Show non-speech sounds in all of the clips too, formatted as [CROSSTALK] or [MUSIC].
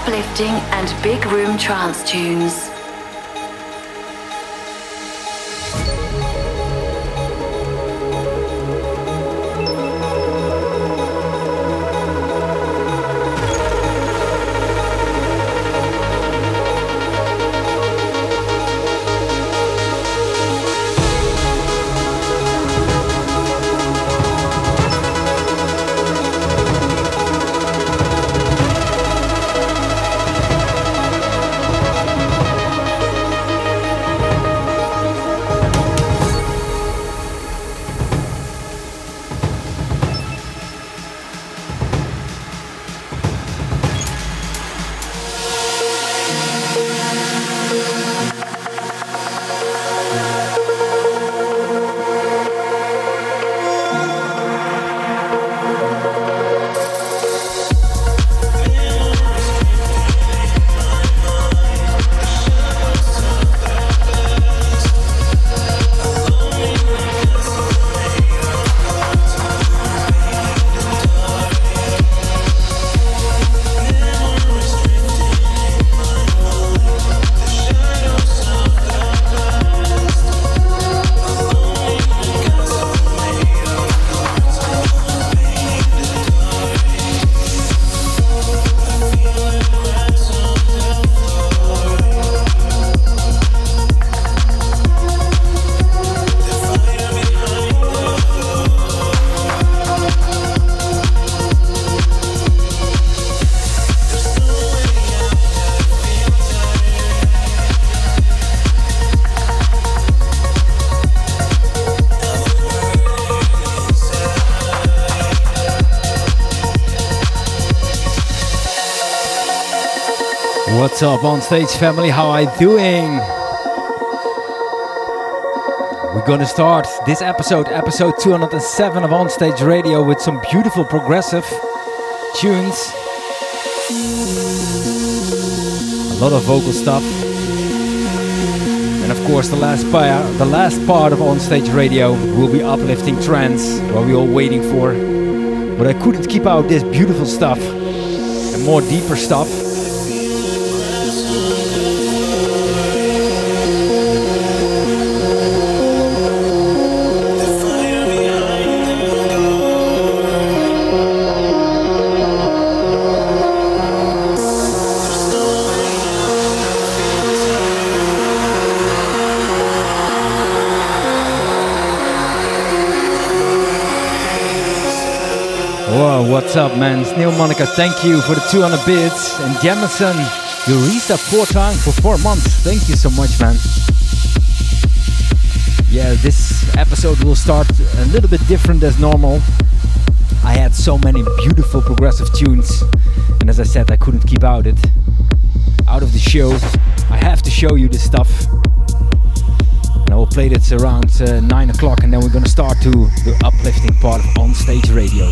Uplifting, and big room trance tunes. What's up on stage family? How are you doing? We're gonna start this episode, episode 207 of On Stage Radio, with some beautiful progressive tunes. A lot of vocal stuff. And of course the last part the last part of On Stage Radio will be uplifting trance, what we're all waiting for. But I couldn't keep out this beautiful stuff and more deeper stuff. What's up, man? It's Neil Monica. Thank you for the 200 bits. And Jamison, four times for four months. Thank you so much, man. Yeah, this episode will start a little bit different as normal. I had so many beautiful progressive tunes, and as I said, I couldn't keep out it. Out of the show, I have to show you this stuff. And I will play this around uh, 9 o'clock, and then we're gonna start to the uplifting part of On Stage Radio.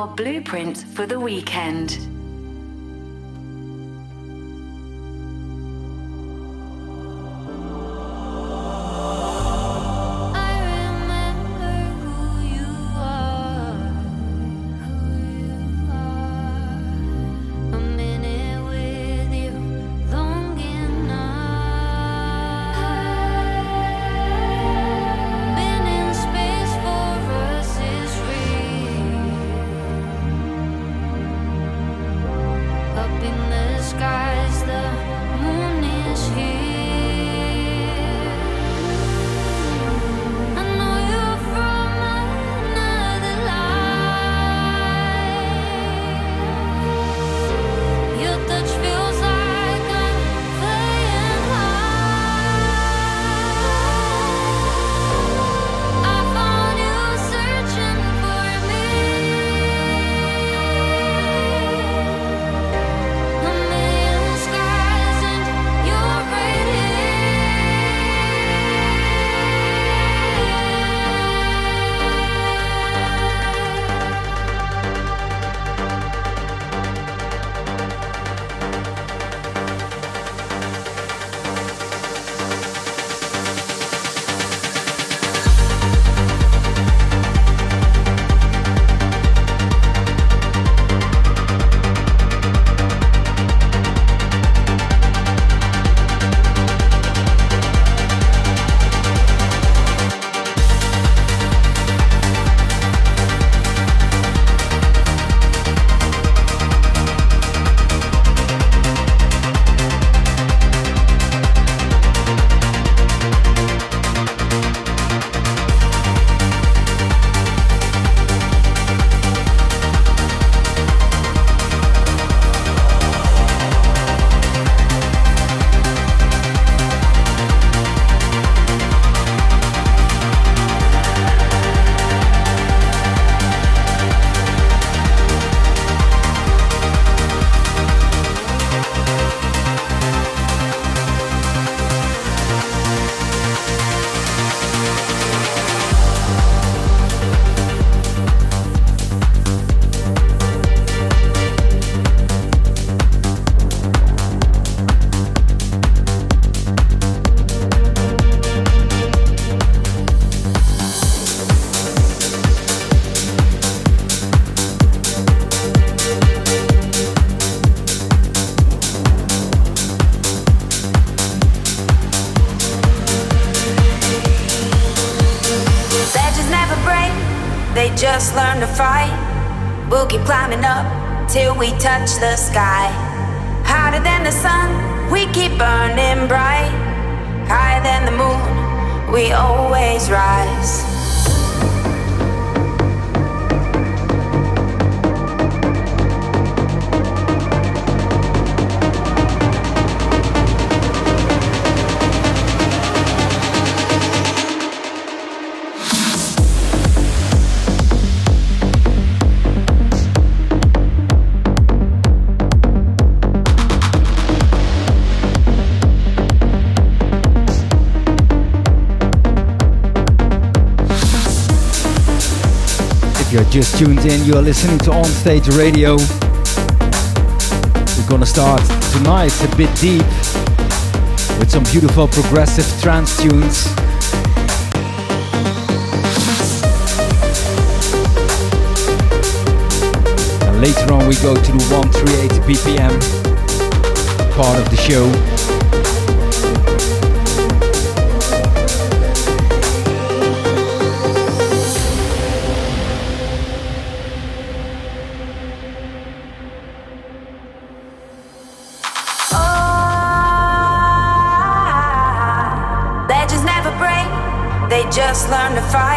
Your blueprint for the weekend. Tuned in, you are listening to On Stage Radio. We're gonna start tonight a bit deep with some beautiful progressive trance tunes. And later on, we go to the 138 BPM part of the show. Learn to fight.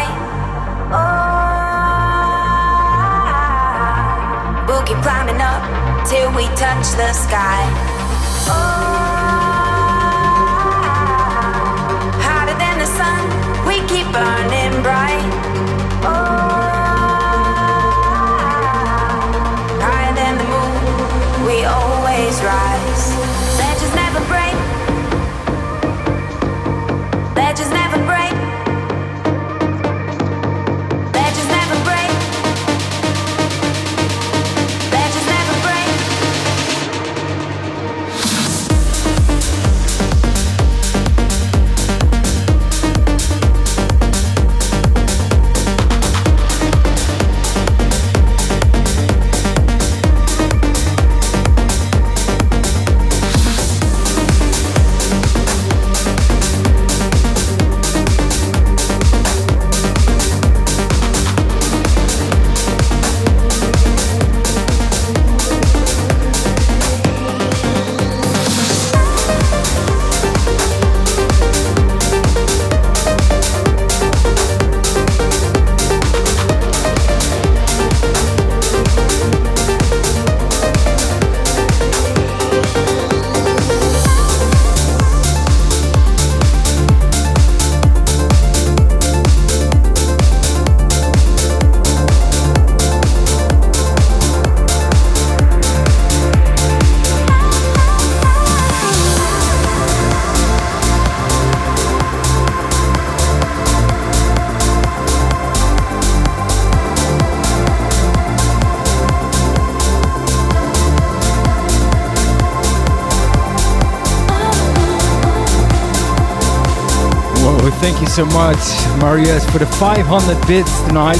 So much, Marius, for the 500 bits tonight.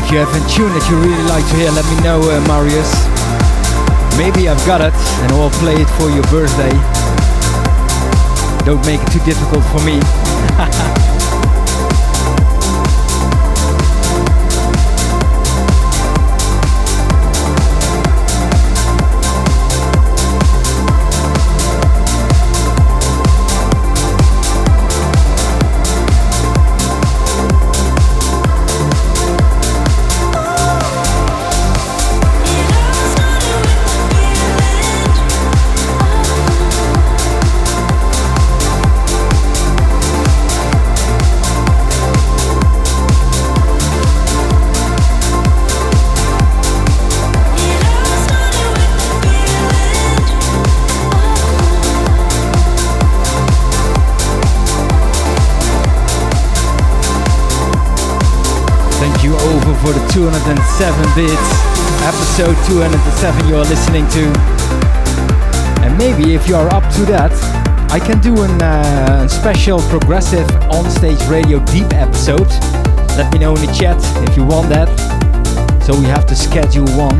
If you have a tune that you really like to hear, let me know, uh, Marius. Maybe I've got it and I'll play it for your birthday. Don't make it too difficult for me. [LAUGHS] for the 207 bits, episode 207 you are listening to. And maybe if you are up to that, I can do a uh, special progressive on-stage radio deep episode. Let me know in the chat if you want that. So we have to schedule one.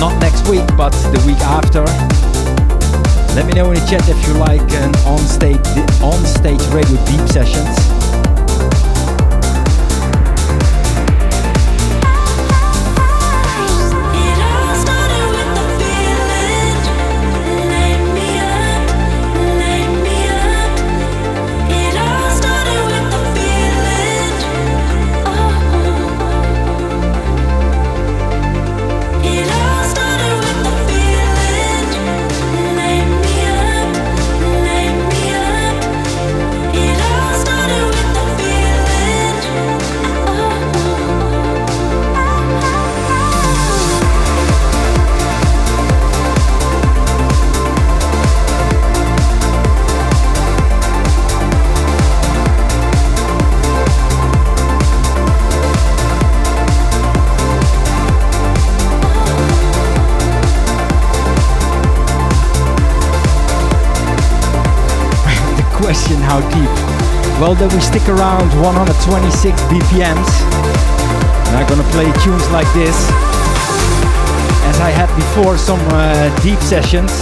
Not next week, but the week after. Let me know in the chat if you like an on-stage on-stage radio deep sessions. Well, then we stick around 126 BPMs. And I'm gonna play tunes like this. As I had before, some uh, deep sessions.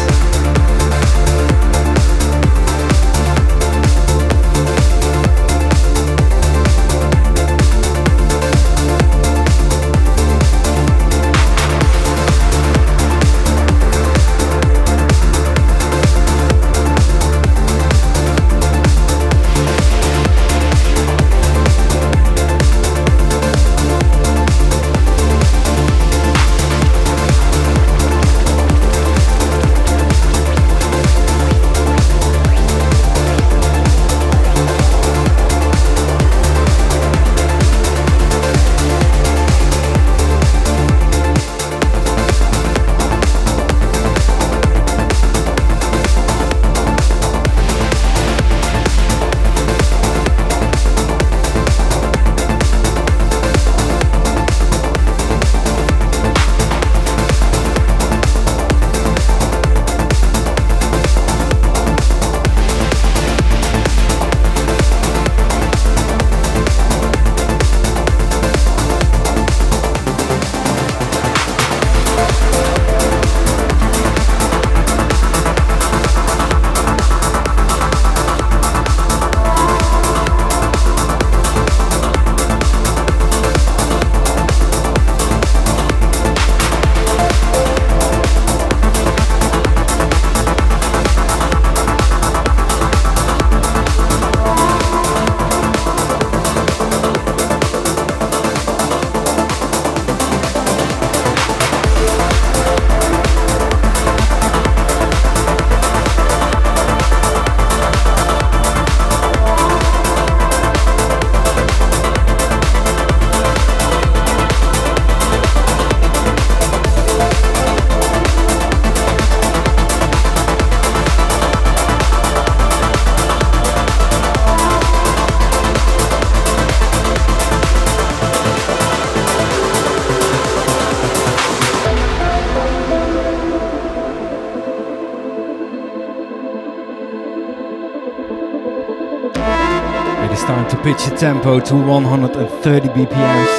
Tempo to 130 BPMs.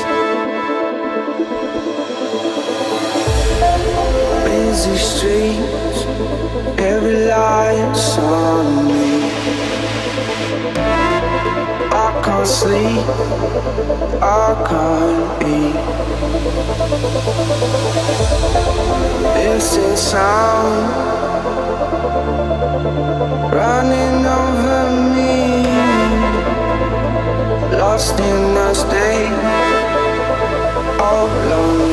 Busy streets, every light's on me. I can't sleep, I can't eat. Distant sound running over me. Lost in a state of loneliness.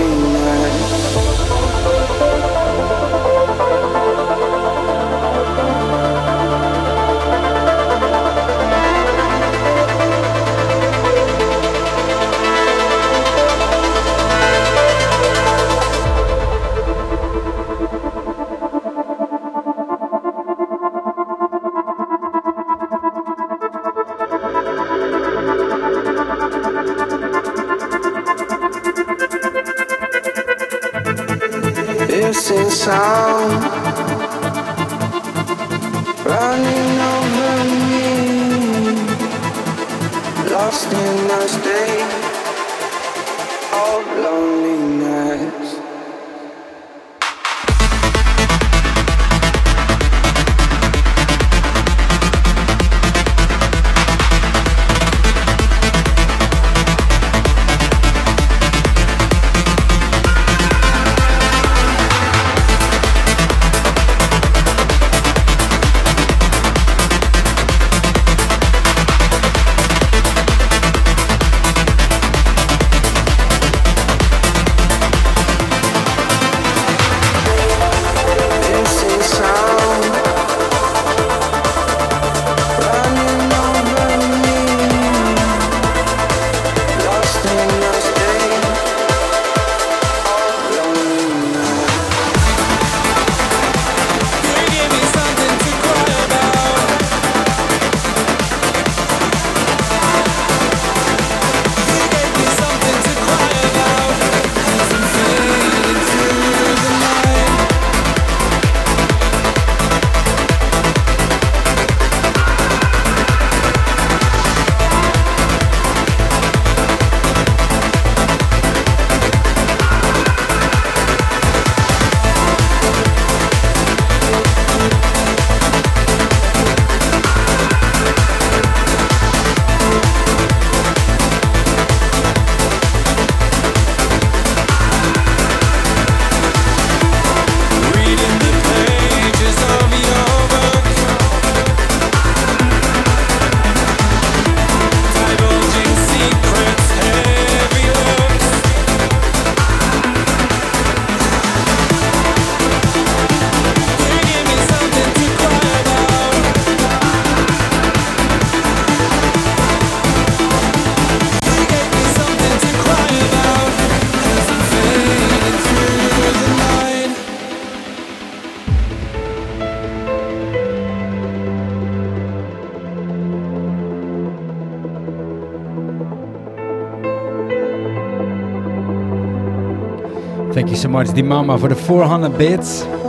Much, Dimama, for the 400 bits.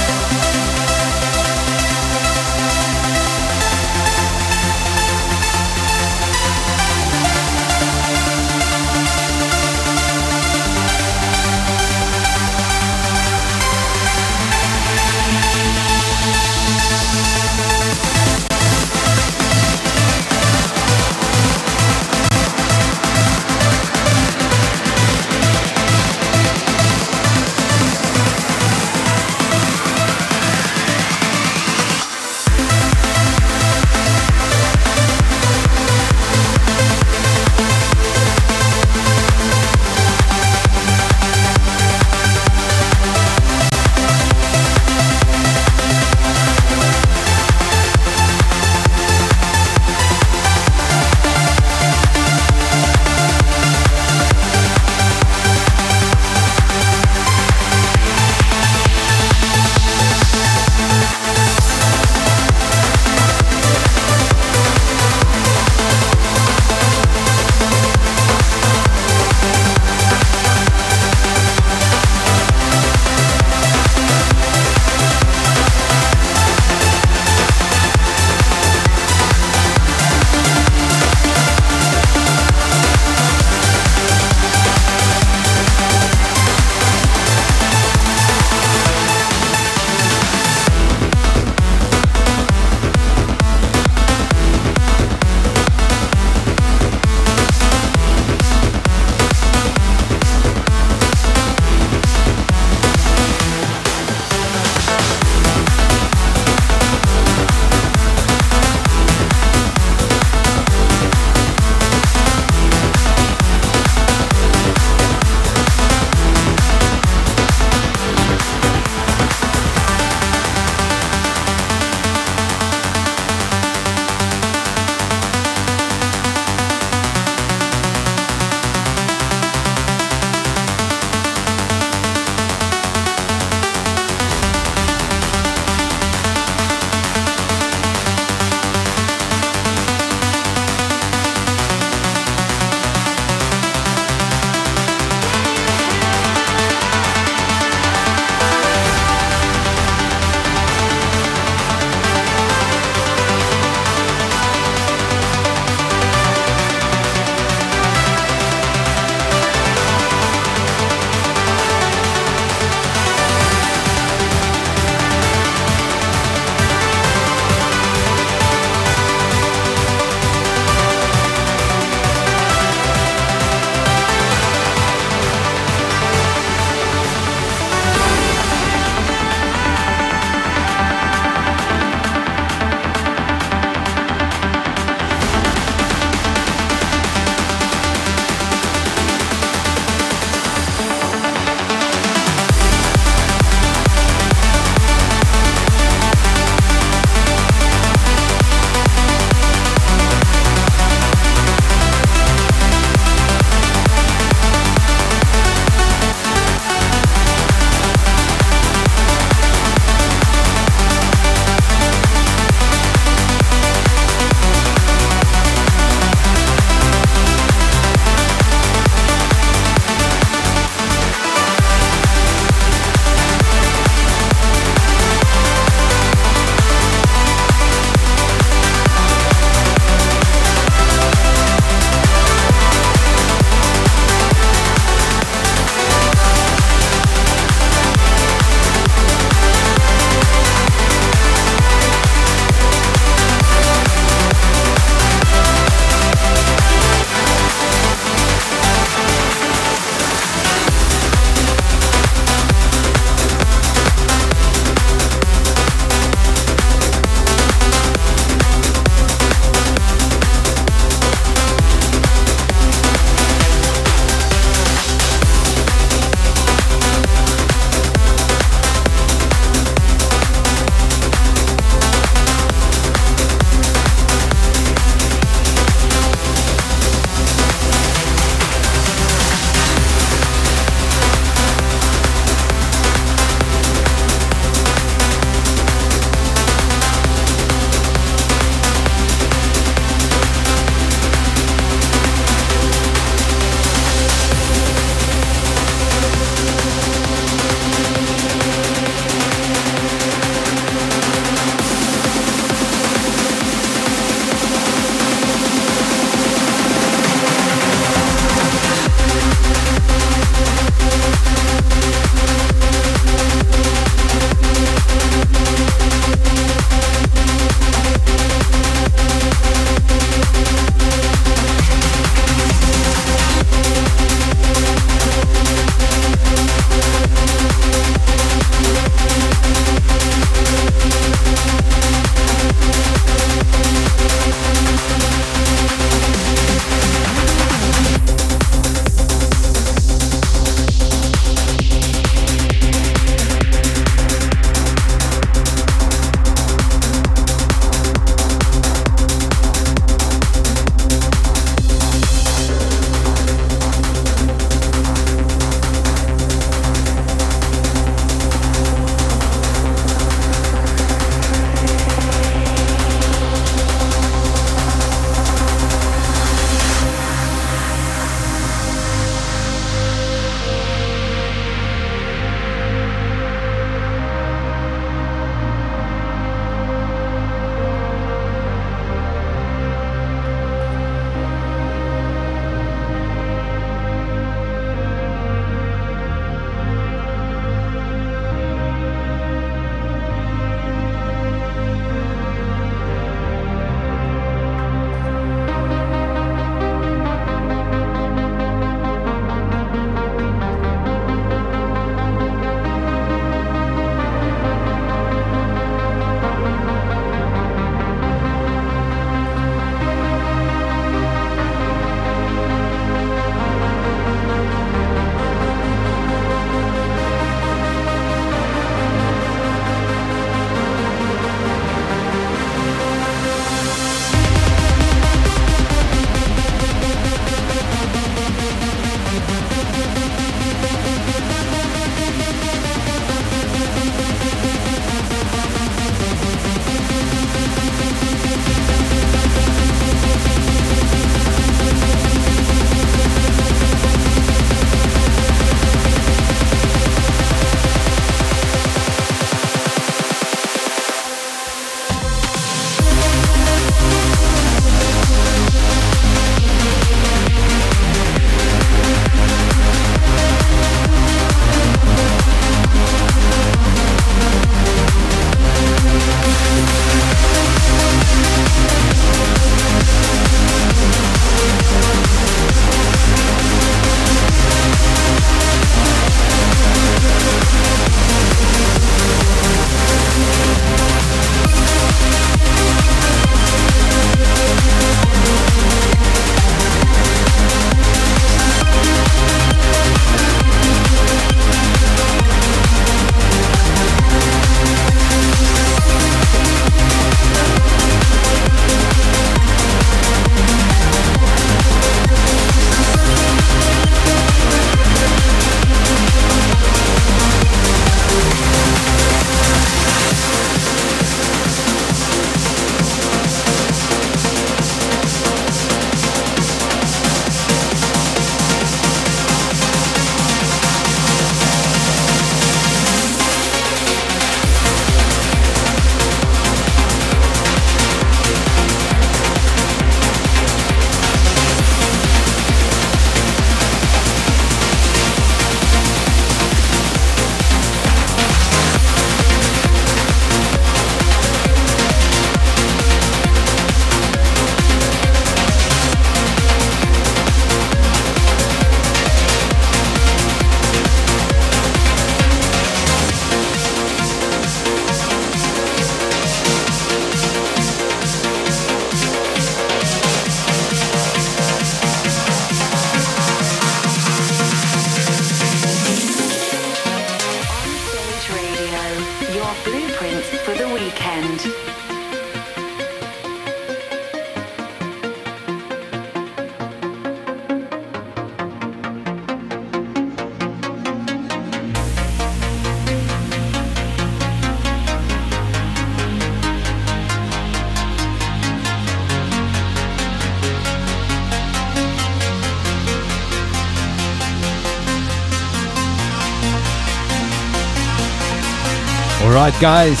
Alright, guys.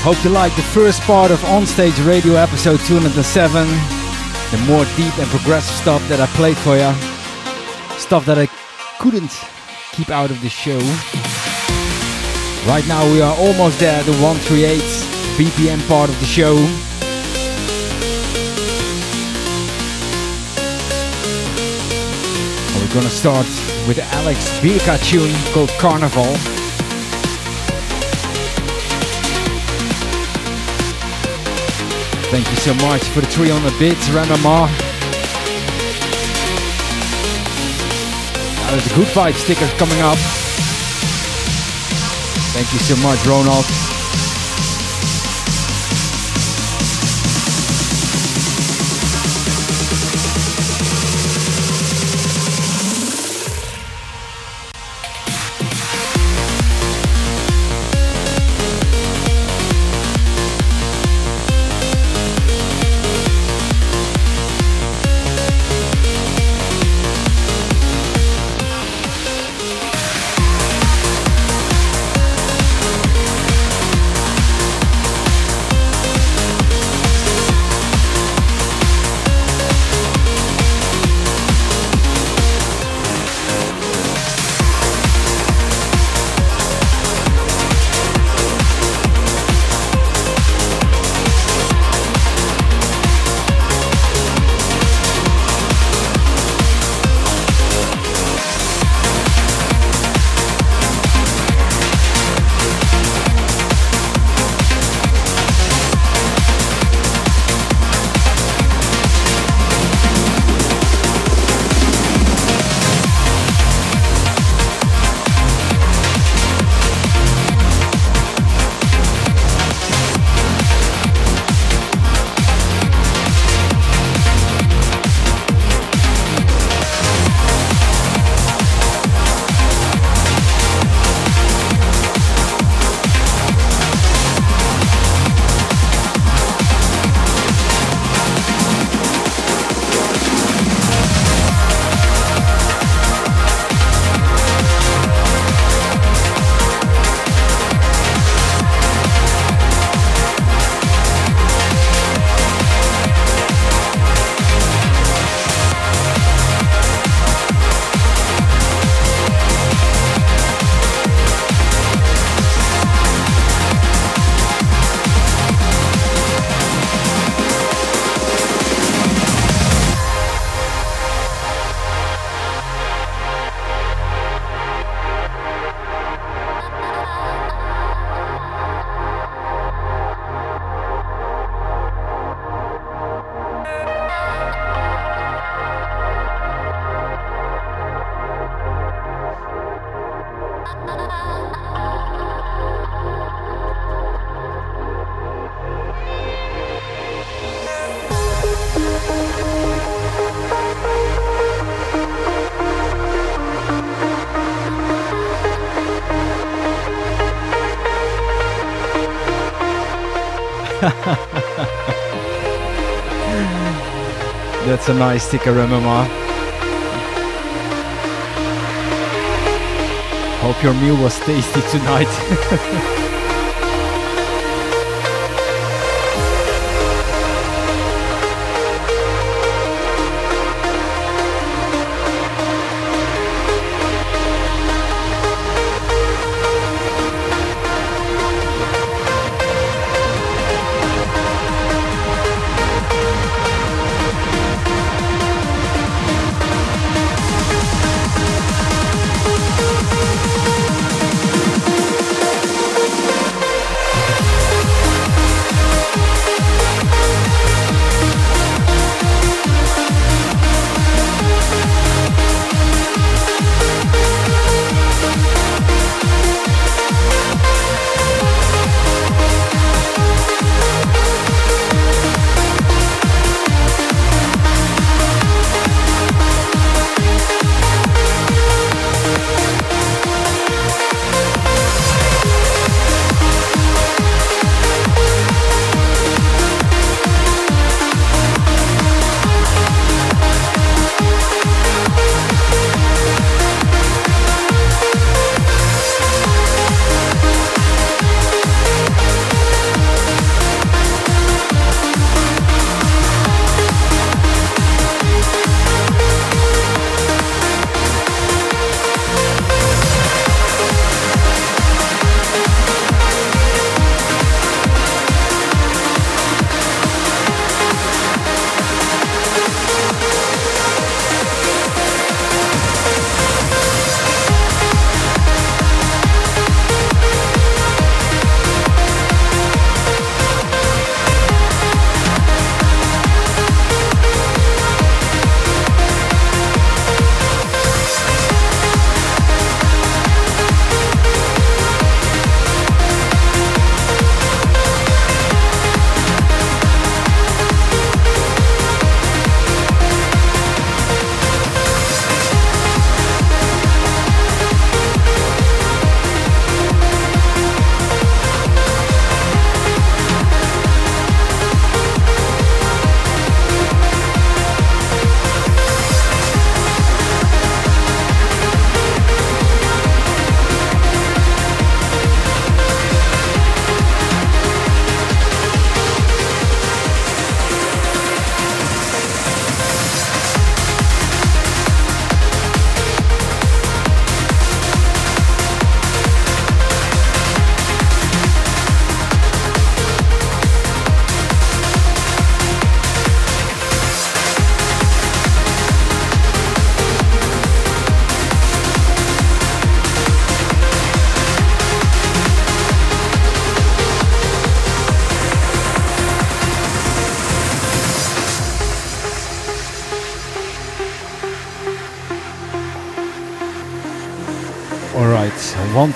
Hope you liked the first part of Onstage Radio episode 207. The more deep and progressive stuff that I played for you. Stuff that I couldn't keep out of the show. Right now we are almost there, the 138 BPM part of the show. And We're gonna start with Alex Birka tune called Carnival. Thank you so much for the 300 bits, Ramamar. Now there's a good vibe sticker coming up. Thank you so much, Ronald. [LAUGHS] That's a nice sticker, Mama. Hope your meal was tasty tonight. [LAUGHS]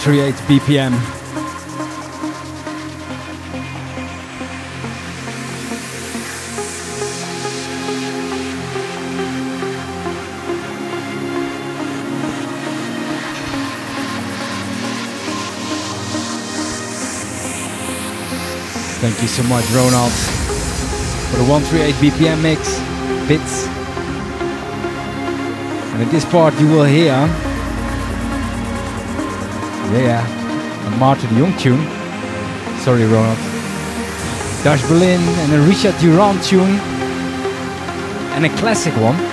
138 BPM. Thank you so much, Ronald, for the 138 BPM mix, bits. And at this part, you will hear, yeah, a Martin tune. Sorry, Ronald. Dash Berlin and a Richard Durand tune, and a classic one.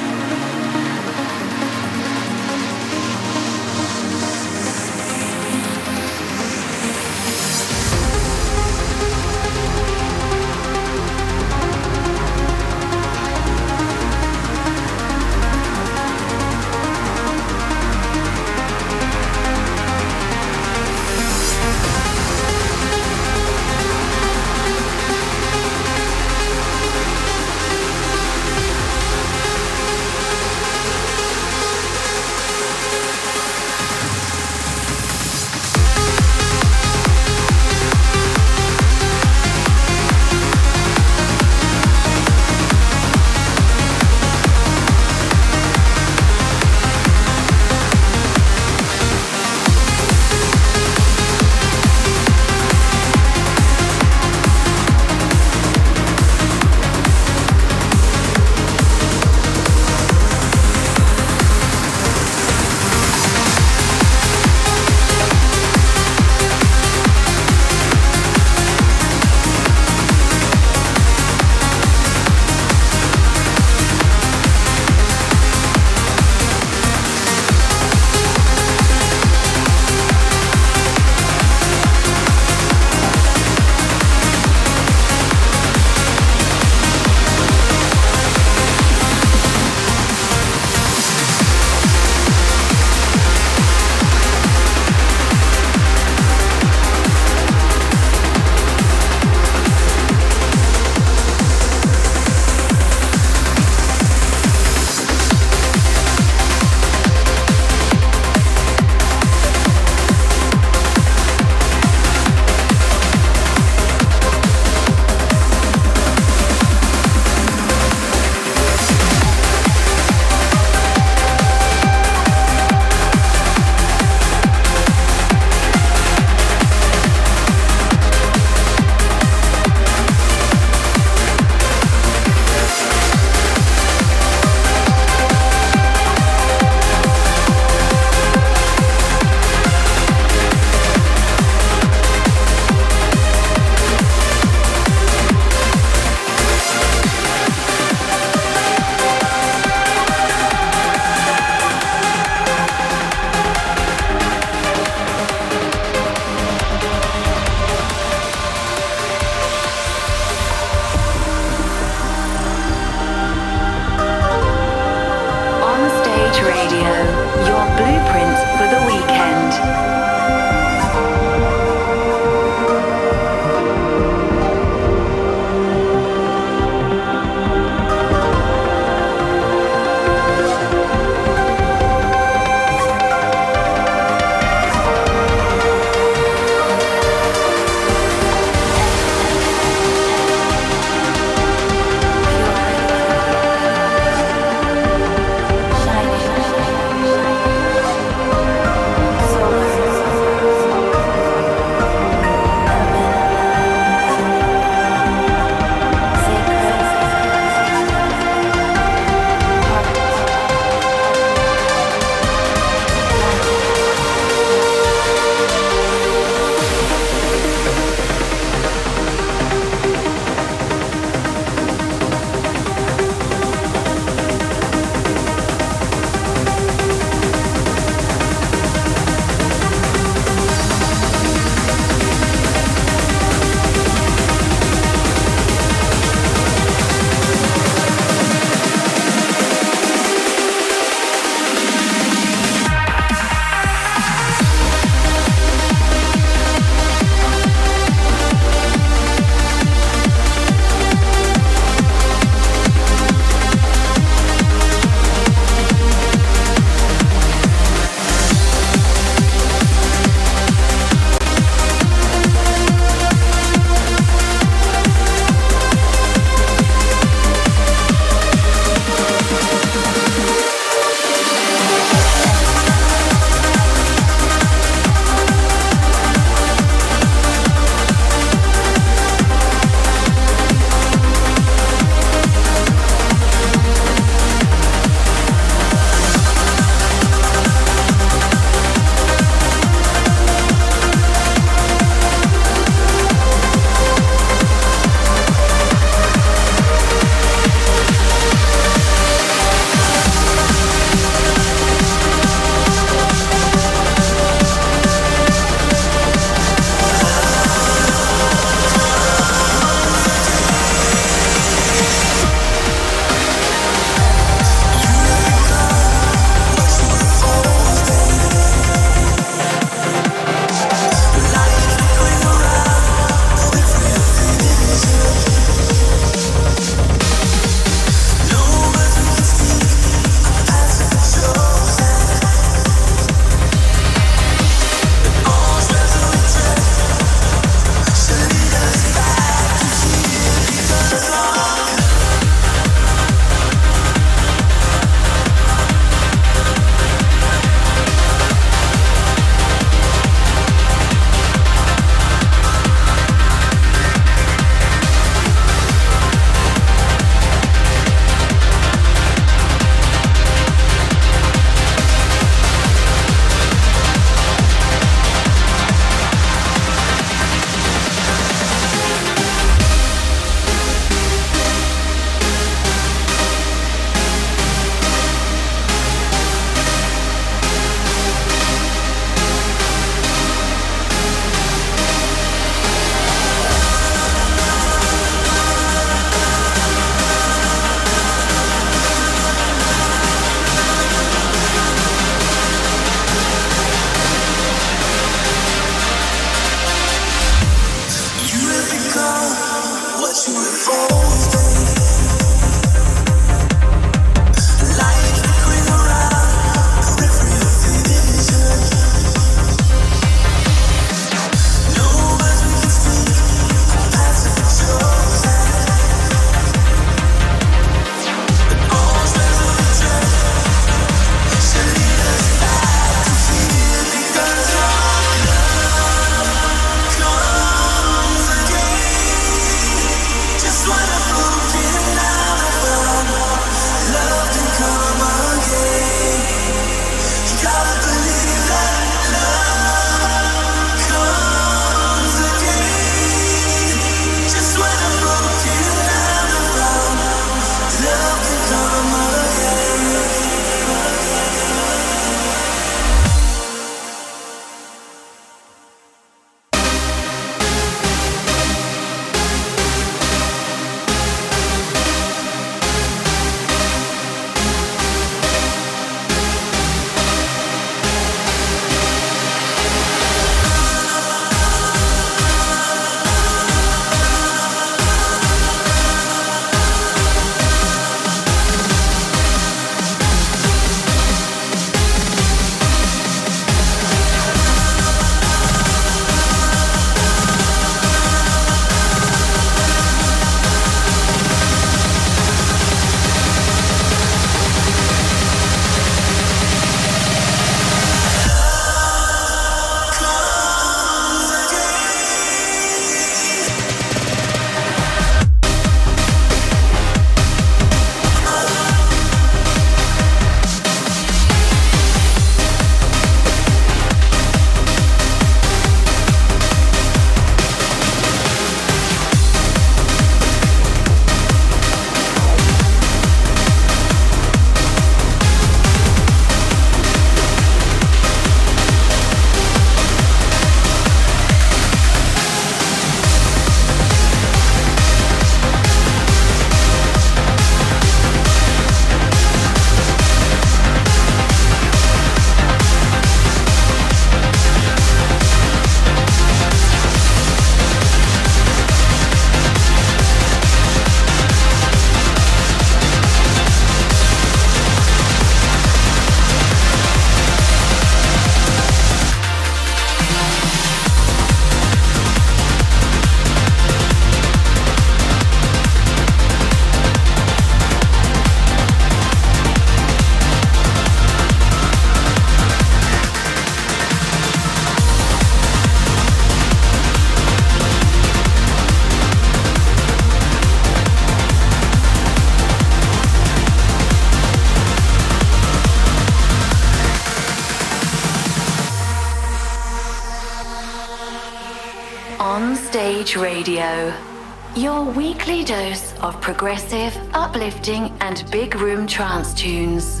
Progressive, uplifting, and big room trance tunes.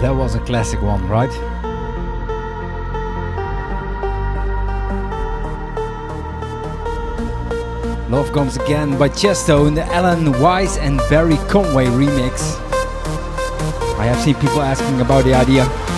That was a classic one, right? Love Comes Again by Tiësto in the Alan Wise and Barry Conway remix. I have seen people asking about the idea.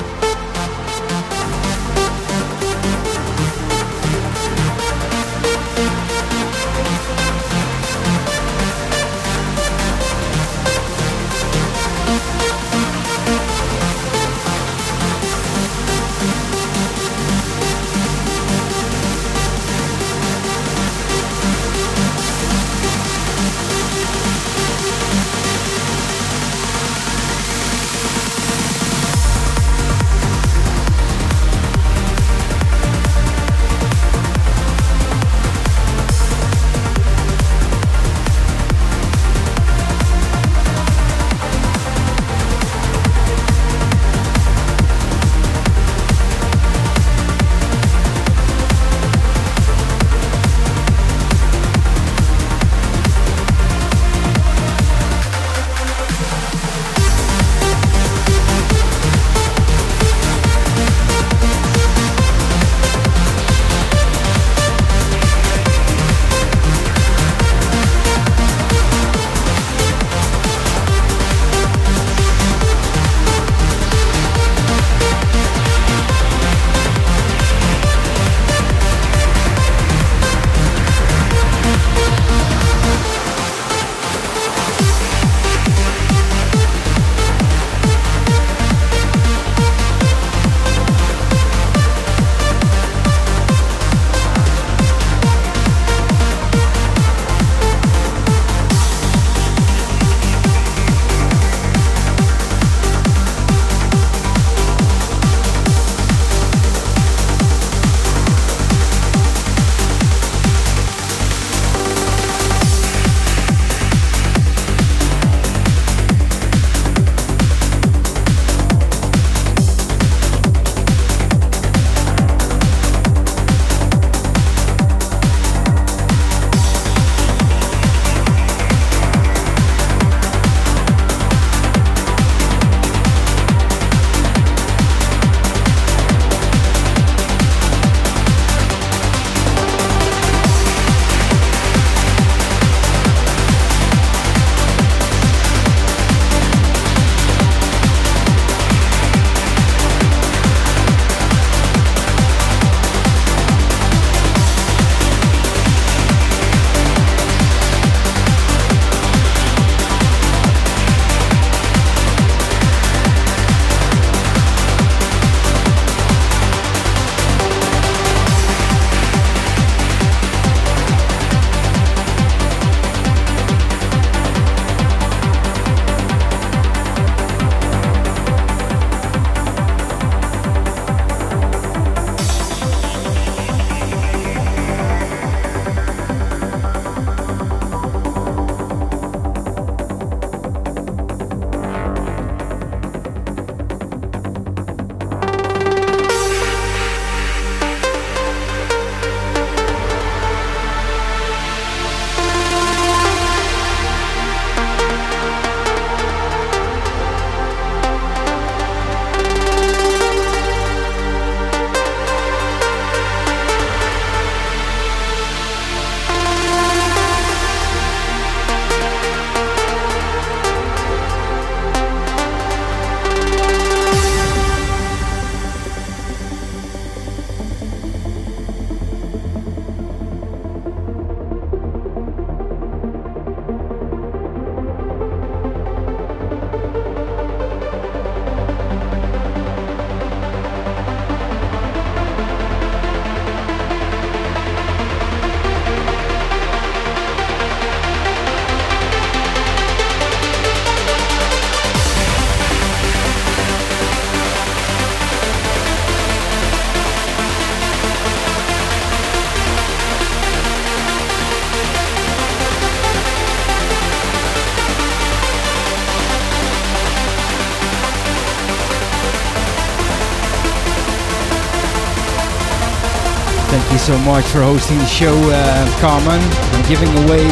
So much for hosting the show, uh, Carmen, and giving away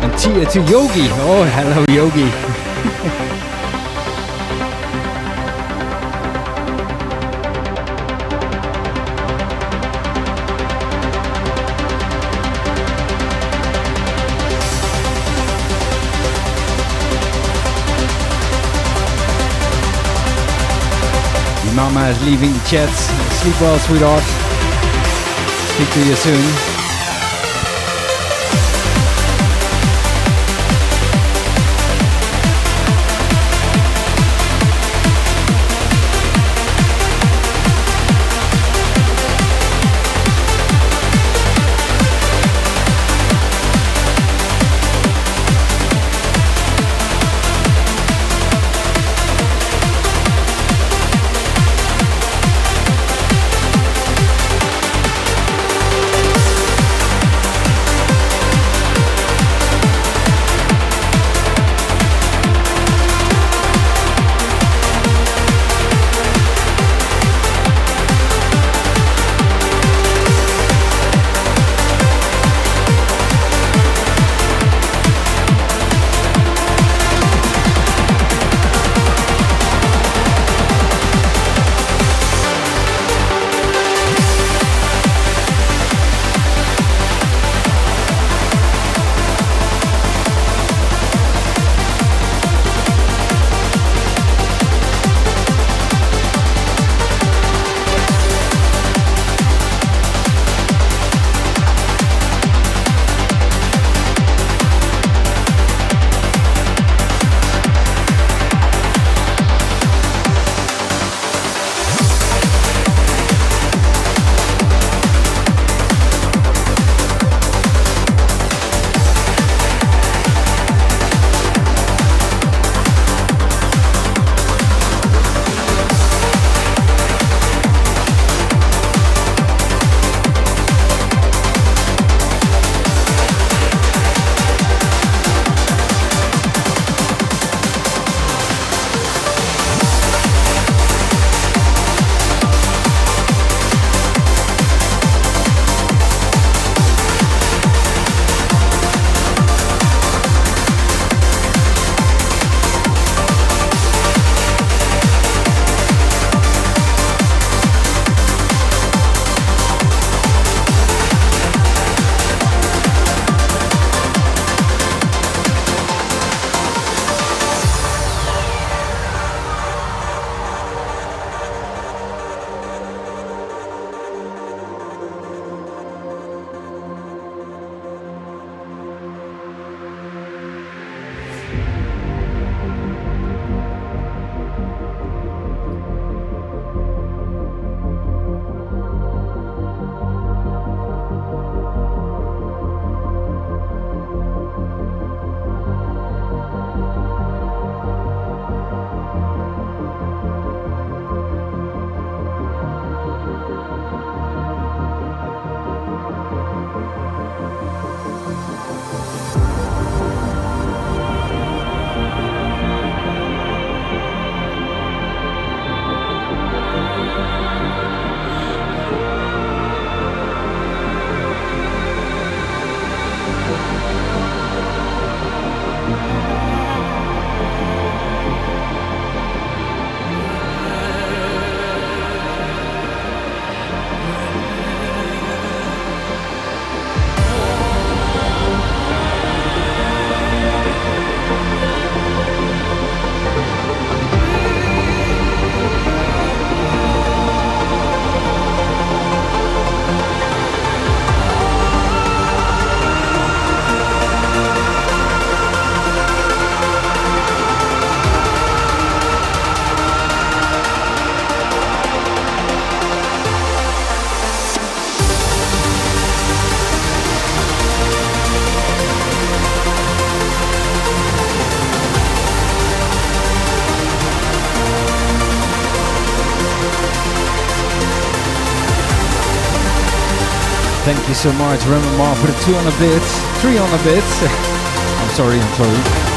and to, to Yogi. Oh, hello, Yogi. [LAUGHS] Mama is leaving the chat. Sleep well, sweetheart. Speak to you soon. You so much, Remember for the 200 bits, 300 bits. [LAUGHS] I'm sorry, I'm sorry.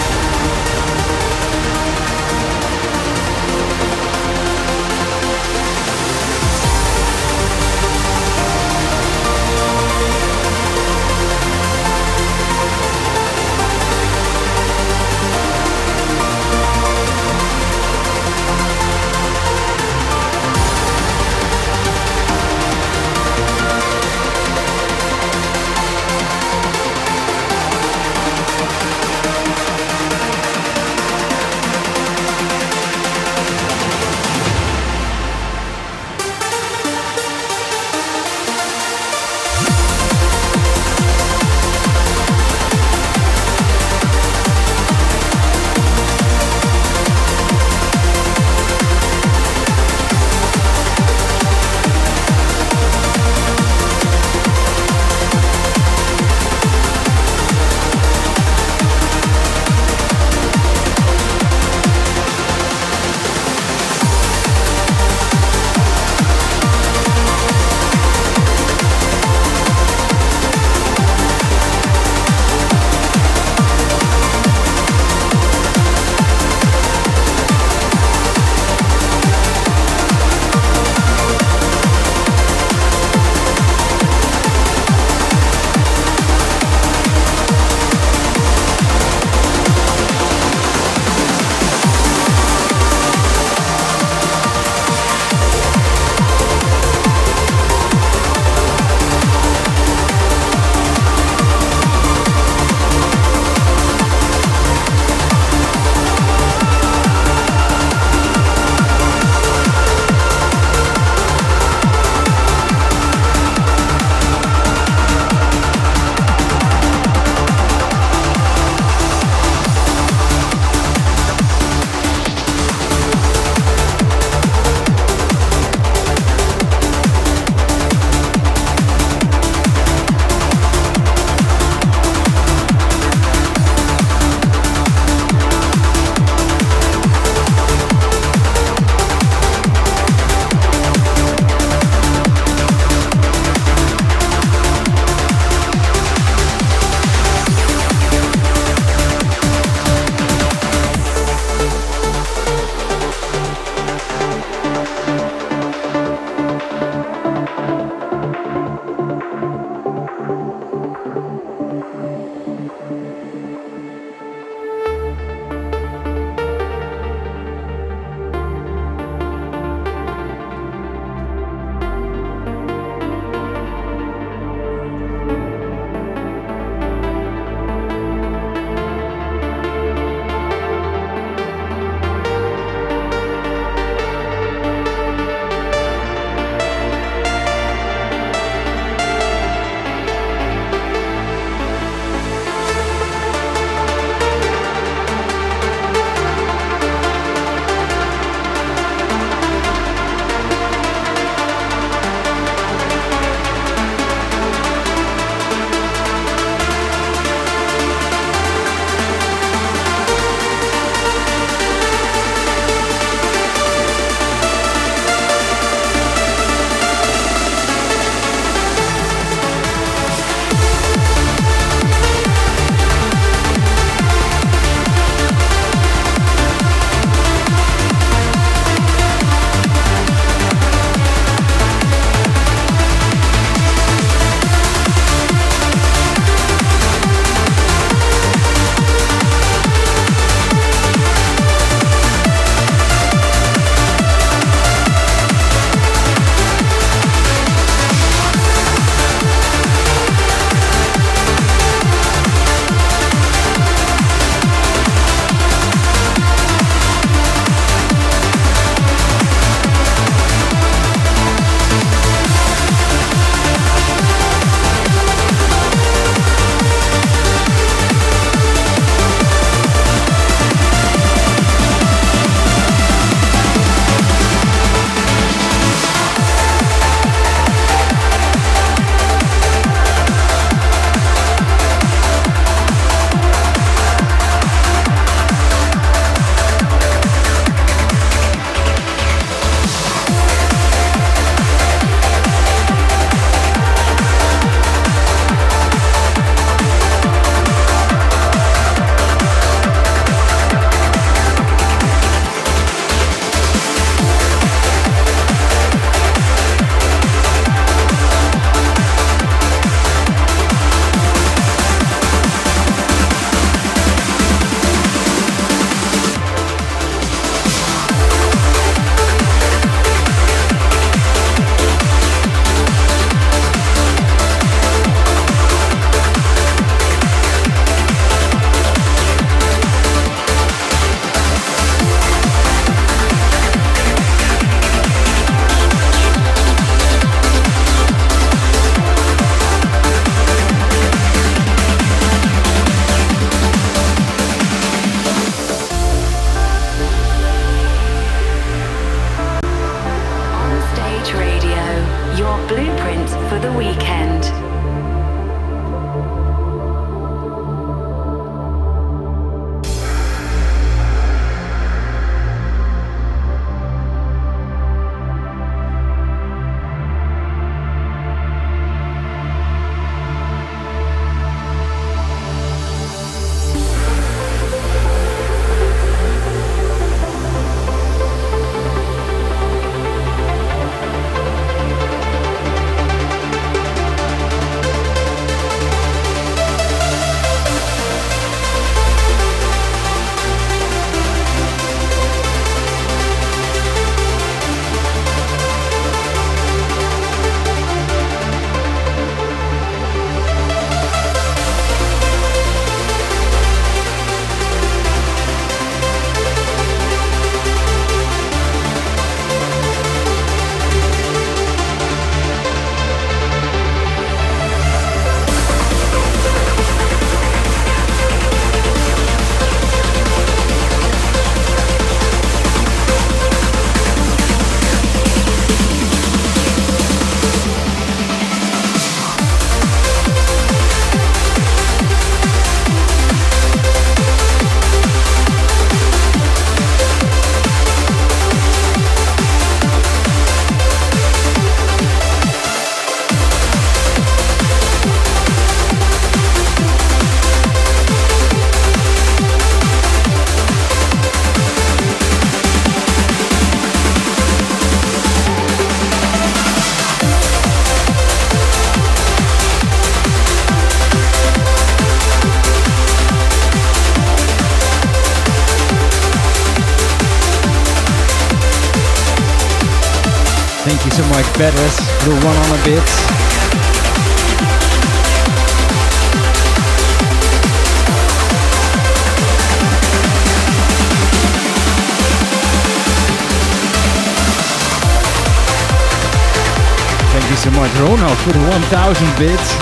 1000 bits.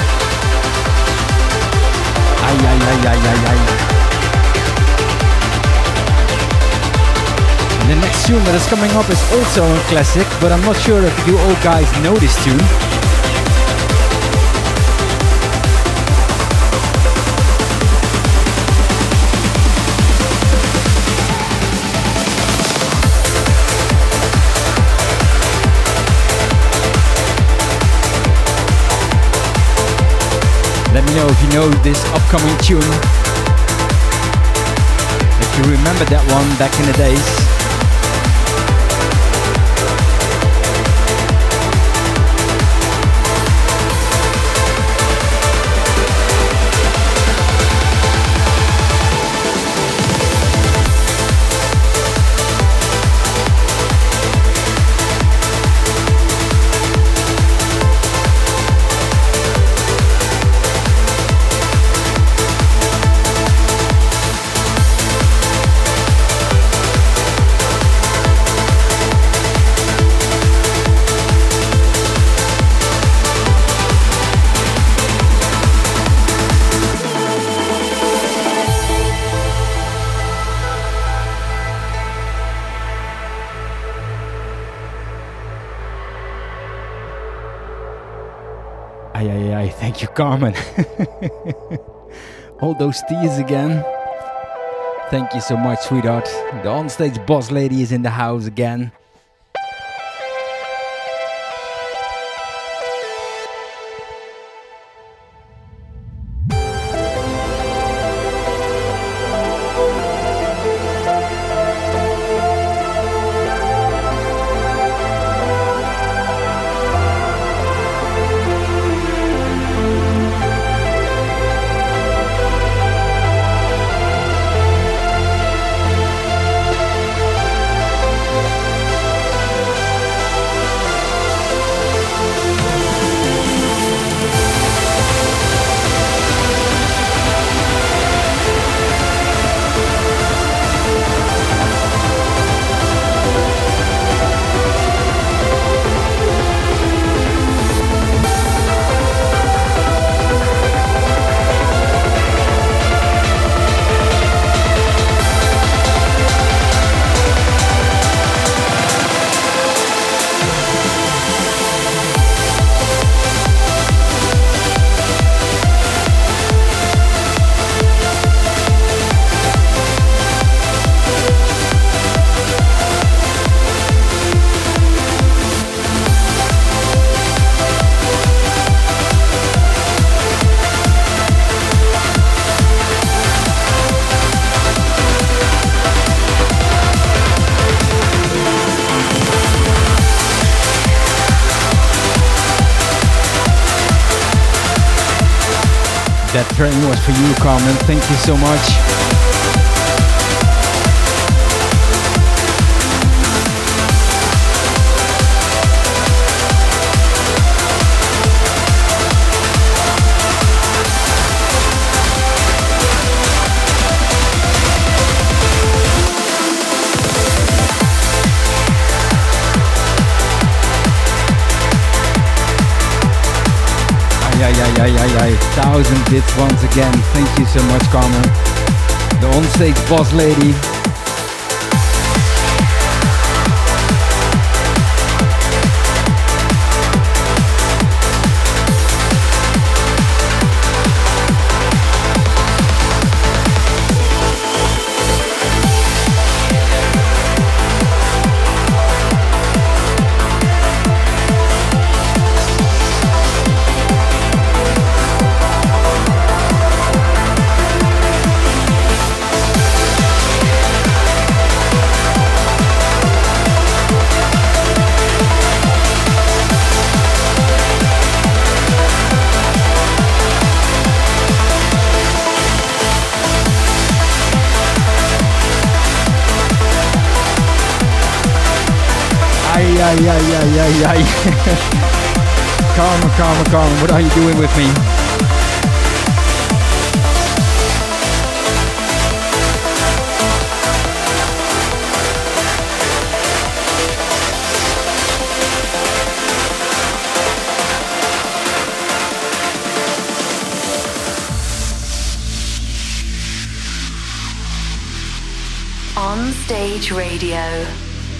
And the next tune that is coming up is also a classic, but I'm not sure if you all guys know this tune. Know if you know this upcoming tune. If you remember that one back in the days. Carmen. All those teas again. Thank you so much, sweetheart. The onstage boss lady is in the house again. Carmen. Thank you so much. Ay, ay, ay, ay. Thousand bits once again. Thank you so much, Carmen. The onstage boss lady. Ay, ay, ay, ay, ay. Carmen, Carmen, Carmen, what are you doing with me? On Stage Radio,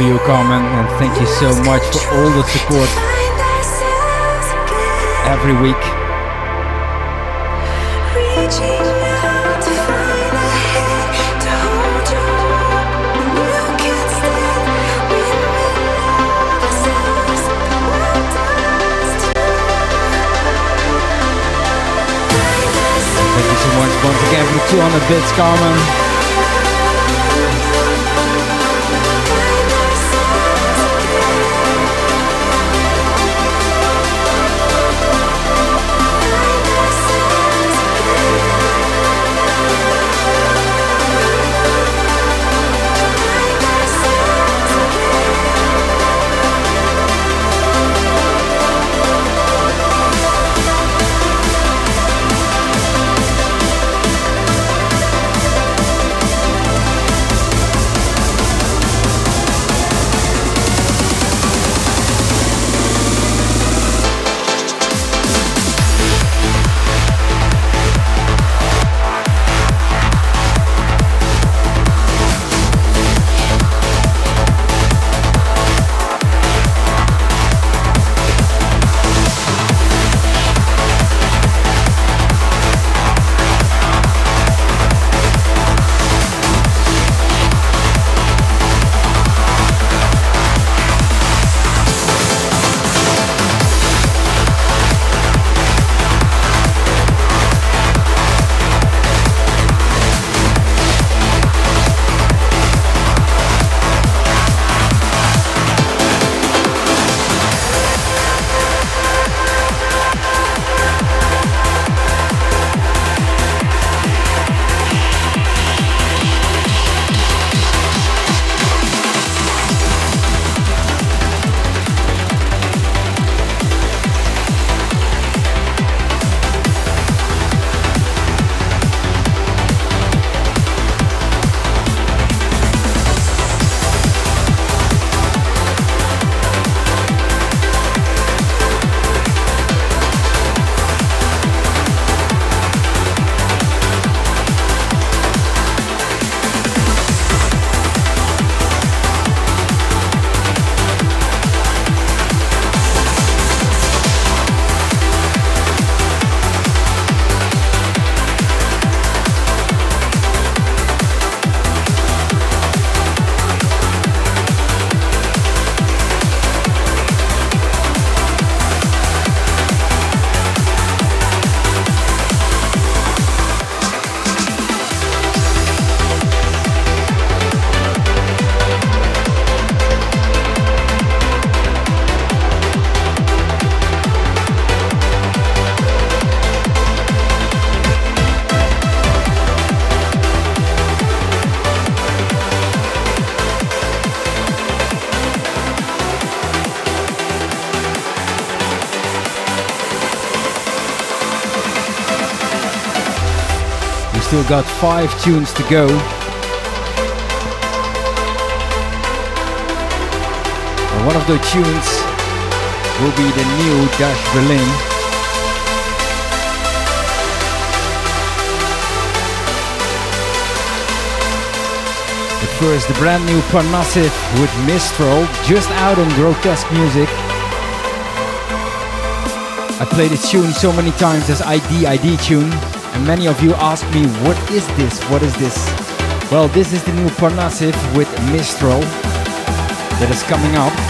For you, Carmen, and thank you so much for all the support every week. Thank you so much once again for 200 bits, Carmen. Still got five tunes to go. And one of the tunes will be the new Dash Berlin. But first, the brand new Parnassive with Mistral, just out on Grotesque Music. I played this tune so many times as ID ID tune, many of you ask me, what is this? What is this? Well, this is the new Parnassive with Mistral that is coming up.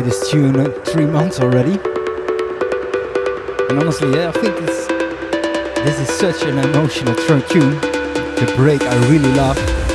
Play this tune three months already. And honestly, yeah, I think this this is such an emotional tune. The break I really love.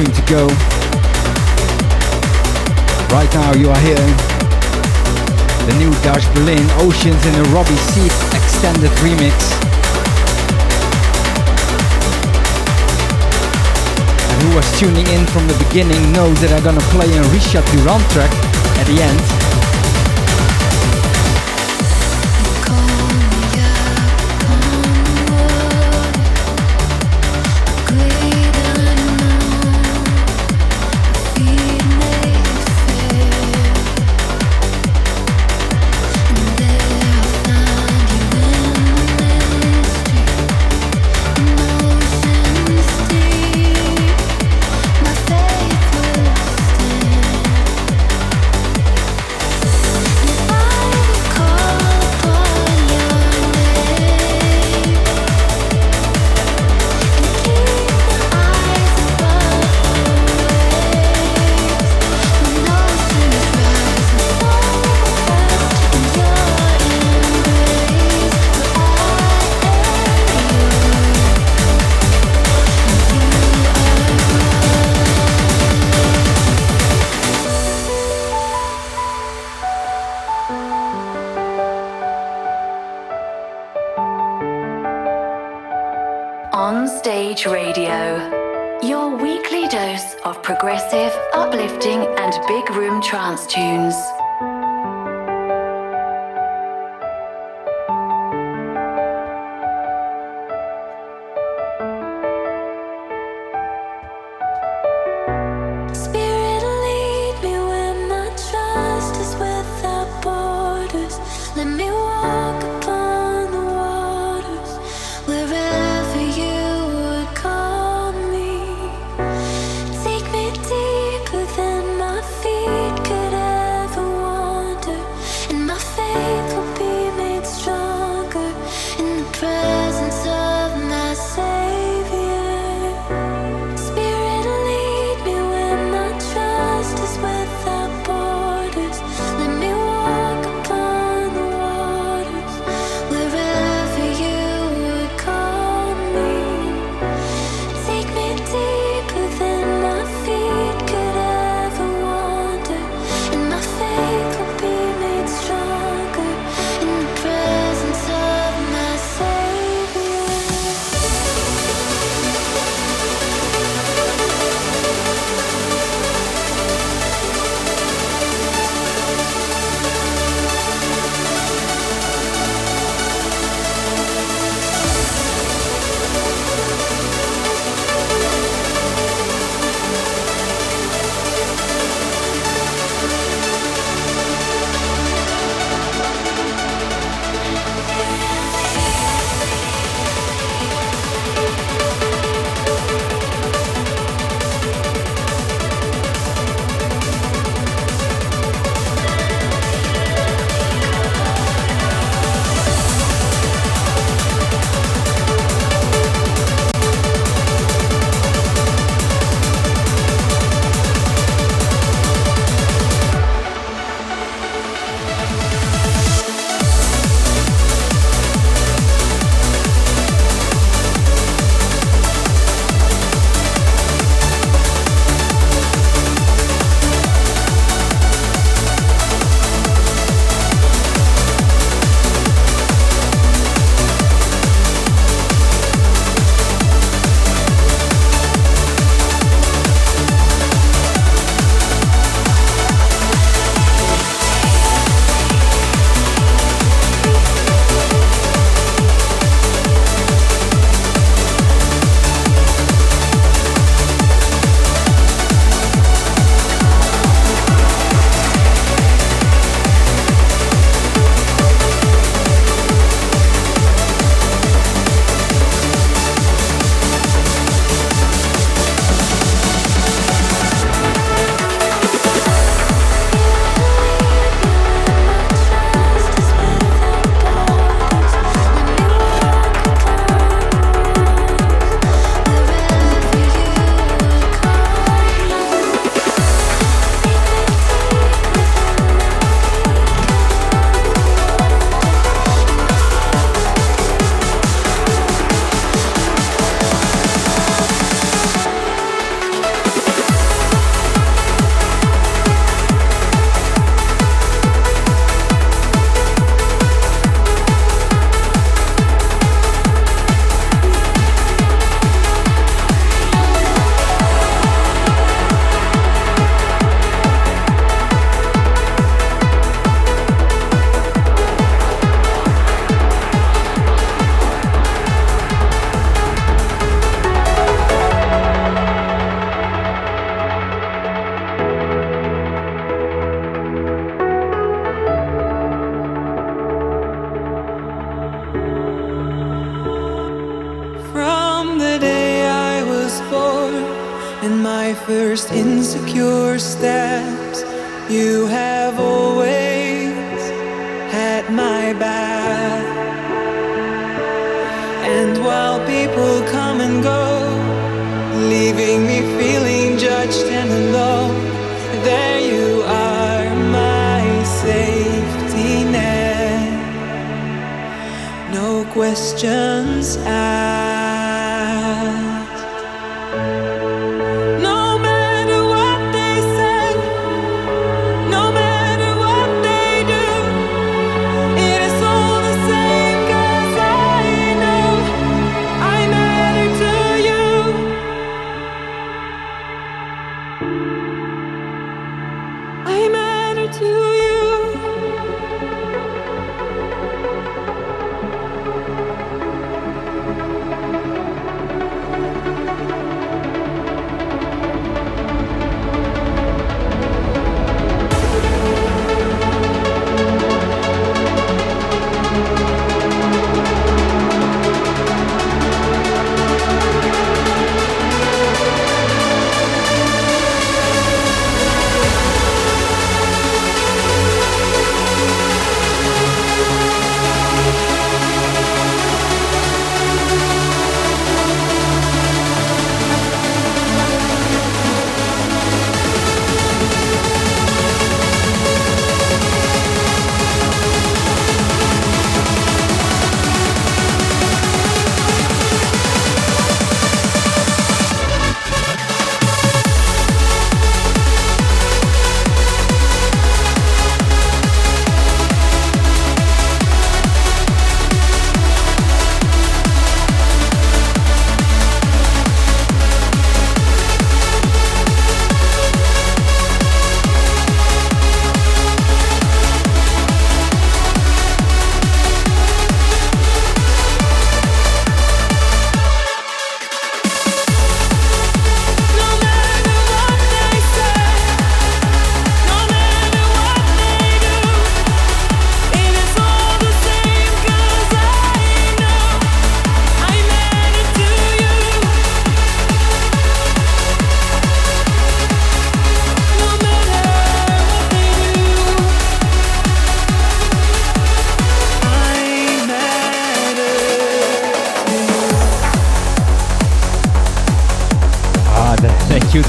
Tune to go. Right now you are hearing the new Dash Berlin Oceans in a Robbie Seed extended remix. And who was tuning in from the beginning knows that I'm gonna play a Richard Durand track at the end.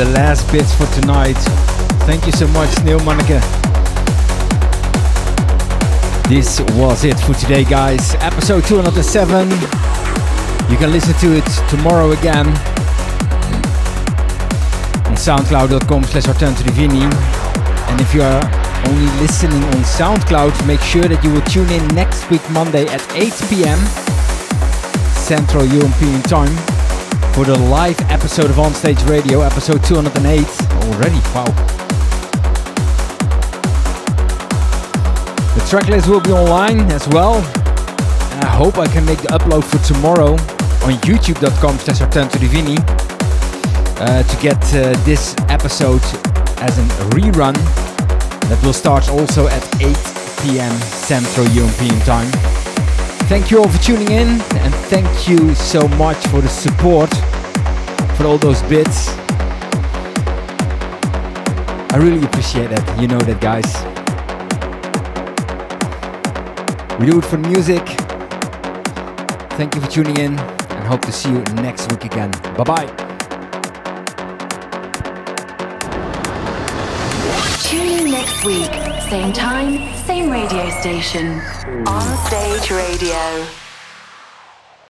The last bits for tonight. Thank you so much, Sneeuwmanneke. This was it for today, guys. Episode 207. You can listen to it tomorrow again on soundcloud.com slash Divini. And if you are only listening on SoundCloud, make sure that you will tune in next week, Monday at 8 p.m. Central European Time for the live episode of Onstage Radio, episode 208 already. Wow. The tracklist will be online as well. And I hope I can make the upload for tomorrow on youtube.com slash Divini uh, to get uh, this episode as a rerun that will start also at 8 p.m. Central European Time. Thank you all for tuning in thank you so much for the support, for all those bits. I really appreciate that. You know that, guys. We do it for music. Thank you for tuning in and hope to see you next week again. Bye bye. Tune in next week, same time, same radio station. On Stage Radio.